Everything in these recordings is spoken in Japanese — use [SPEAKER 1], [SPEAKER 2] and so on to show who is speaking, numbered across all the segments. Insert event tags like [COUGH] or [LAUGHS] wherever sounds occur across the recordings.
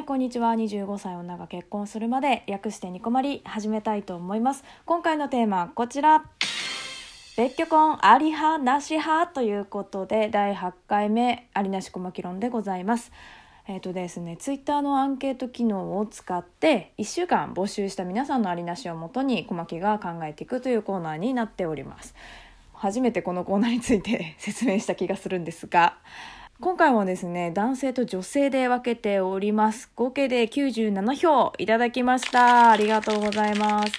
[SPEAKER 1] いこんにちは。25歳女が結婚するまで略してニコマリ始めたいと思います。今回のテーマこちら。別居婚あり派なし派ということで第8回目ありなし小牧論でございます。えっ、とですねツイッターのアンケート機能を使って1週間募集した皆さんのありなしをもとに小牧が考えていくというコーナーになっております。初めてこのコーナーについて [LAUGHS] 説明した気がするんですが今回もですね男性と女性で分けております。合計で97票いただきました。ありがとうございます。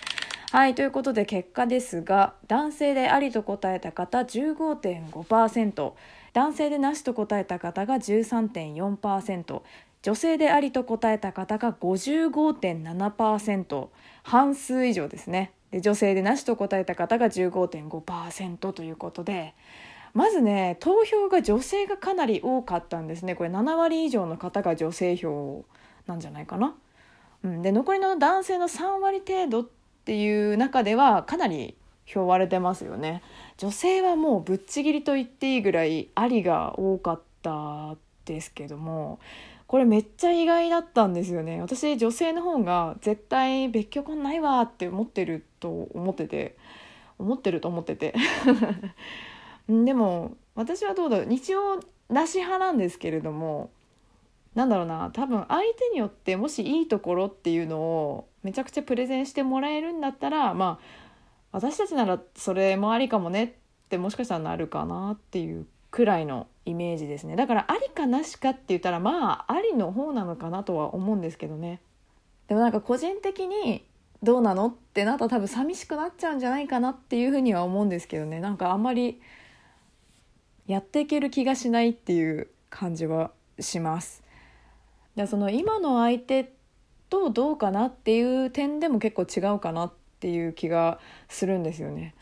[SPEAKER 1] はいということで結果ですが男性でありと答えた方15.5%男性でなしと答えた方が13.4%女性でありと答えた方が55.7%半数以上ですね。で女性でなしと答えた方が15.5%ということでまずね投票が女性がかなり多かったんですね。これ7割以上の方が女性票なんじゃないかな。うん、で残りの男性の3割程度っていう中ではかなり票割れてますよね。女性はもうぶっちぎりと言っていいぐらいありが多かったですけどもこれめっちゃ意外だったんですよね。私女性の方が絶対別居婚ないわって思ってると思ってて。思ってると思ってて。でも私はどうだろう。日曜なし派なんですけれどもなんだろうな。多分相手によってもしいいところっていうのをめちゃくちゃプレゼンしてもらえるんだったらまあ私たちならそれもありかもねってもしかしたらなるかなっていうくらいのイメージですね。だからありかなしかって言ったらまあありの方なのかなとは思うんですけどね。でもなんか個人的にどうなのってなったら多分寂しくなっちゃうんじゃないかなっていうふうには思うんですけどね。なんかあんまりやっていける気がしないっていう感じはします。でその今の相手とどうかなっていう点でも結構違うかなっていう気がするんですよね。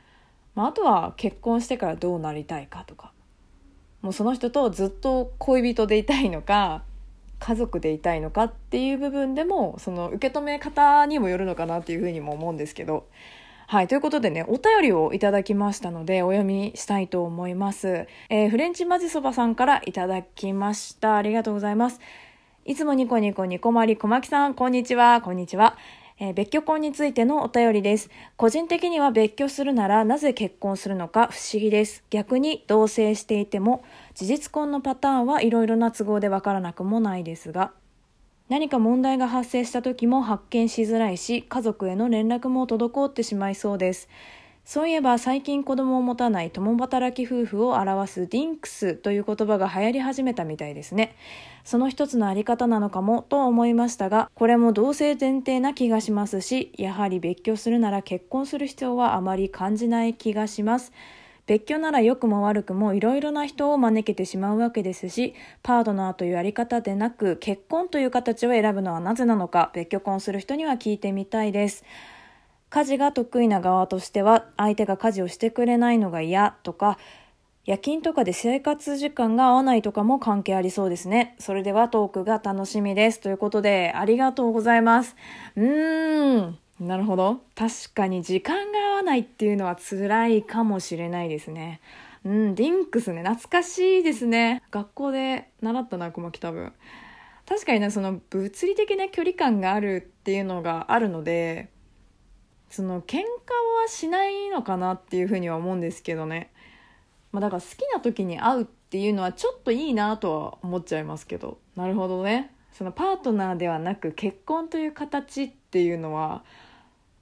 [SPEAKER 1] まあ、あとは結婚してからどうなりたいかとかもうその人とずっと恋人でいたいのか家族でいたいのかっていう部分でもその受け止め方にもよるのかなっていうふうにも思うんですけどはい。ということでね、お便りをいただきましたので、お読みしたいと思います。えー、フレンチマジそばさんからいただきました。ありがとうございます。いつもニコニコニコマリ小牧さん、こんにちは。こんにちは。えー、別居婚についてのお便りです。個人的には別居するならなぜ結婚するのか不思議です。逆に同棲していても事実婚のパターンはいろいろな都合でわからなくもないですが、何か問題が発生した時も発見しづらいし家族への連絡も滞ってしまいそうです。そういえば最近子供を持たない共働き夫婦を表すディンクスという言葉が流行り始めたみたいですね。その一つのあり方なのかもと思いましたがこれも同性前提な気がしますしやはり別居するなら結婚する必要はあまり感じない気がします。別居なら良くも悪くもいろいろな人を招けてしまうわけですし、パートナーというやり方でなく、結婚という形を選ぶのはなぜなのか、別居婚する人には聞いてみたいです。家事が得意な側としては、相手が家事をしてくれないのが嫌とか、夜勤とかで生活時間が合わないとかも関係ありそうですね。それではトークが楽しみです。ということで、ありがとうございます。うーん。なるほど。確かに時間が合わないっていうのは辛いかもしれないですね。うん、リンクスね、懐かしいですね。学校で習ったな、小牧多分。確かにね、その物理的な距離感があるっていうのがあるので、その喧嘩はしないのかなっていうふうには思うんですけどね。まあだから好きな時に会うっていうのはちょっといいなとは思っちゃいますけど。なるほどね。そのパートナーではなく結婚という形っていうのは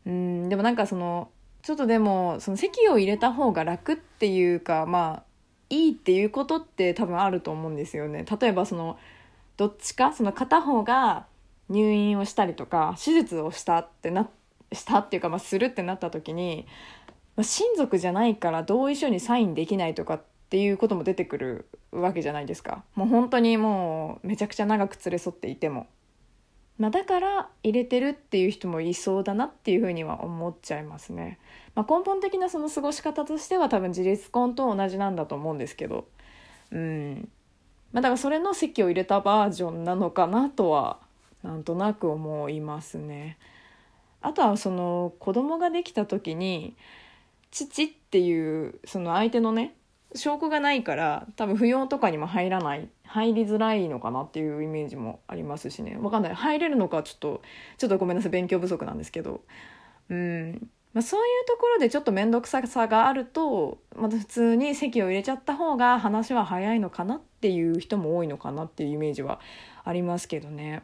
[SPEAKER 1] うんでもなんかそのちょっとでもその席を入れた方が楽っていうかまあいいっていうことって多分あると思うんですよね。例えばそのどっちかその片方が入院をしたりとか手術をしたってなしたっていうか、まあ、するってなった時に、まあ、親族じゃないから同意書にサインできないとかっていうことも出てくるわけじゃないですか。もう本当にもうめちゃくちゃ長く連れ添っていても。まあ、だから入れてるっていう人もいそうだなっていうふうには思っちゃいますね。まあ、根本的なその過ごし方としては多分自立婚と同じなんだと思うんですけど、うんまあ、だからそれの席を入れたバージョンなのかなとはなんとなく思いますね。あとはその子供ができた時に父っていうその相手のね証拠がないから多分扶養とかにも入らない入りづらいのかなっていうイメージもありますしね。わかんない。入れるのかちょっとちょっとごめんなさい勉強不足なんですけど。うん。まあ、そういうところでちょっと面倒くささがあるとまた普通に席を入れちゃった方が話は早いのかなっていう人も多いのかなっていうイメージはありますけどね。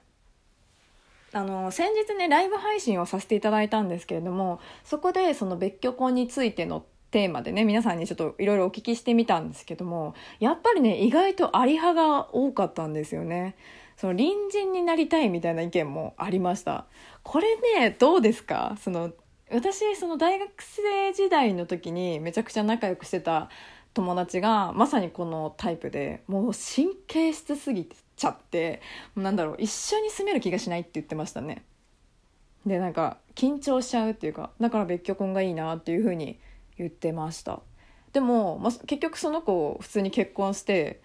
[SPEAKER 1] あの先日ねライブ配信をさせていただいたんですけれどもそこでその別居婚についてのテーマでね皆さんにちょっといろいろお聞きしてみたんですけどもやっぱりね意外とあり派が多かったんですよね。その隣人になりたいみたいな意見もありました。これねどうですか？その私その大学生時代の時にめちゃくちゃ仲良くしてた友達がまさにこのタイプでもう神経質すぎちゃってなんだろう一緒に住める気がしないって言ってましたねでなんか緊張しちゃうっていうかだから別居婚がいいなっていうふうに言ってました。でも、まあ、結局その子普通に結婚して、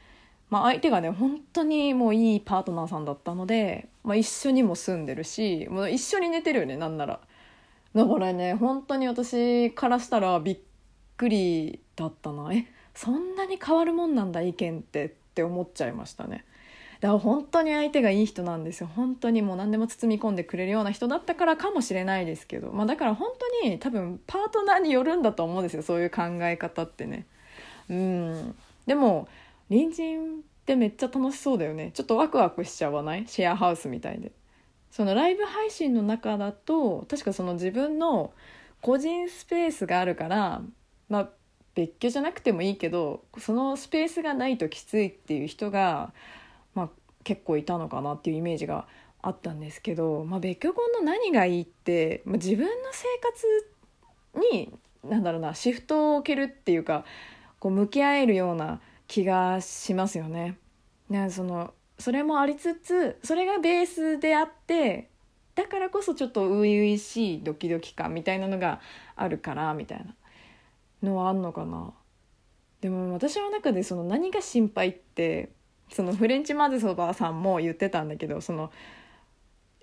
[SPEAKER 1] まあ、相手がね本当にもういいパートナーさんだったので、まあ、一緒にも住んでるしもう一緒に寝てるよねなんなら。だからね本当に私からしたらびっくりだったなえそんなに変わるもんなんだ意見ってって思っちゃいましたね。だから本当に相手がいい人なんですよ。本当にもう何でも包み込んでくれるような人だったからかもしれないですけど、まあ、だから本当に多分パートナーによるんだと思うんですよ。そういう考え方ってね。うん。でも隣人ってめっちゃ楽しそうだよね。ちょっとワクワクしちゃわない？シェアハウスみたいで。そのライブ配信の中だと確かその自分の個人スペースがあるからまあ別居じゃなくてもいいけどそのスペースがないときついっていう人が、まあ、結構いたのかなっていうイメージがあったんですけど、まあ、別居婚の何がいいって、まあ、自分の生活になんだろうなシフトを置けるっていうかこう向き合えるような気がしますよね。ねそのそれもありつつそれがベースであってだからこそちょっと初々しいドキドキ感みたいなのがあるからみたいなのはあんのかなでも私の中でその何が心配ってそのフレンチマゼソバさんも言ってたんだけどその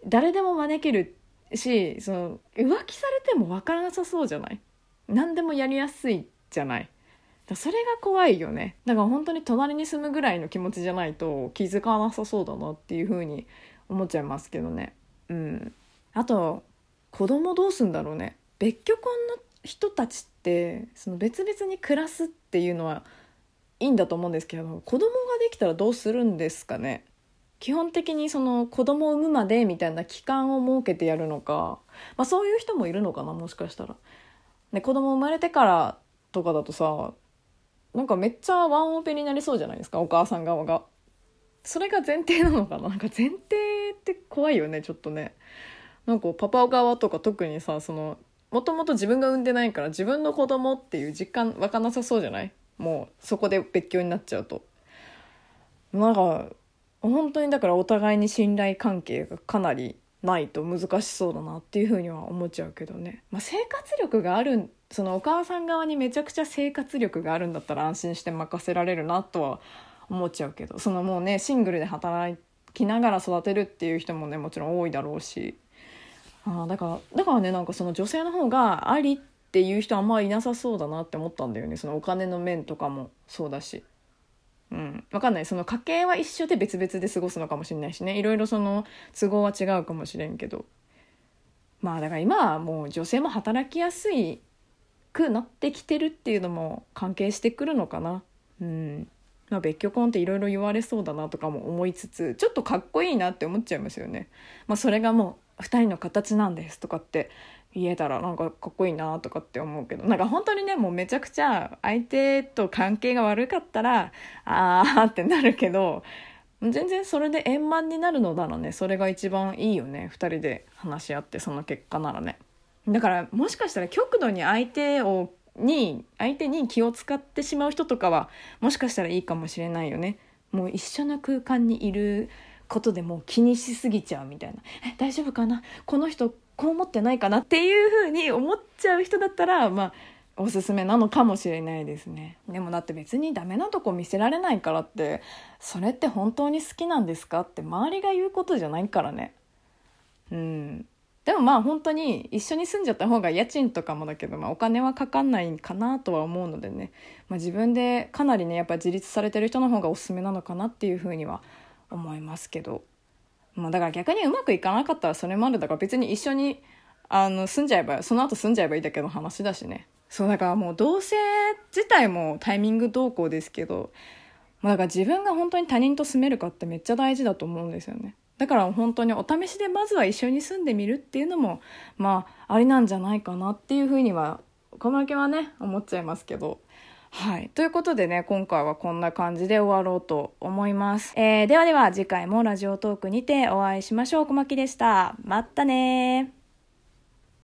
[SPEAKER 1] 誰でも招けるしその浮気されても分からなさそうじゃない？何でもやりやすいじゃない？だそれが怖いよね。だから本当に隣に住むぐらいの気持ちじゃないと気づかなさそうだなっていうふうに思っちゃいますけどね。うん。あと子供どうすんだろうね。別居婚の人たちってその別々に暮らすっていうのはいいんだと思うんですけど子供ができたらどうするんですかね？基本的にその子供を産むまでみたいな期間を設けてやるのか、まあ、そういう人もいるのかな？もしかしたら。で子供生まれてからとかだとさなんかめっちゃワンオペになりそうじゃないですか？お母さん側が。それが前提なのかな？なんか前提って怖いよねちょっとね。なんかパパ側とか特にさそのもともと自分が産んでないから自分の子供っていう実感湧かなさそうじゃない？もうそこで別居になっちゃうと。なんか本当にだからお互いに信頼関係がかなりないと難しそうだなっていうふうには思っちゃうけどね、まあ、生活力があるそのお母さん側にめちゃくちゃ生活力があるんだったら安心して任せられるなとは思っちゃうけど。そのもうねシングルで働きながら育てるっていう人もねもちろん多いだろうし。あだからだからねなんかその女性の方がありってていう人あんまりいなさそうだなって思ったんだよね。そのお金の面とかも。そうだし。うん、分かんない。その家計は一緒で別々で過ごすのかもしれないしね。いろいろその都合は違うかもしれんけど。まあだから今はもう女性も働きやすいくなってきてるっていうのも関係してくるのかな。うん。まあ、別居婚っていろいろ言われそうだなとかも思いつつちょっとかっこいいなって思っちゃいますよね。まあ、それがもう2人の形なんですとかって言えたらなんかかっこいいなとかって思うけどなんか本当にねもうめちゃくちゃ相手と関係が悪かったらああってなるけど全然それで円満になるのならね。それが一番いいよね。2人で話し合ってその結果ならね。だからもしかしたら極度に相手をに相手に気を使ってしまう人とかはもしかしたらいいかもしれないよね。もう一緒の空間にいることでもう気にしすぎちゃうみたいな。え大丈夫かな？この人こう思ってないかな？っていうふうに思っちゃう人だったらまあおすすめなのかもしれないですね。でもだって別にダメなとこ見せられないからってそれって本当に好きなんですか？って周りが言うことじゃないからね。うん。でもまあ本当に一緒に住んじゃった方が家賃とかもだけど、まあ、お金はかかんないかなとは思うのでね、まあ、自分でかなりねやっぱ自立されてる人の方がおすすめなのかなっていうふうには思いますけど、まあ、だから逆にうまくいかなかったらそれもあるだから別に一緒にあの住んじゃえばその後住んじゃえばいいだけの話だしねそうだからもう同棲自体もタイミング動向ですけど、まあ、だから自分が本当に他人と住めるかってめっちゃ大事だと思うんですよね。だから本当にお試しでまずは一緒に住んでみるっていうのもまあありなんじゃないかなっていうふうにはこのけはね思っちゃいますけど。はい。ということでね、今回はこんな感じで終わろうと思います。えー、ではでは次回もラジオトークにてお会いしましょう。小牧でした。またね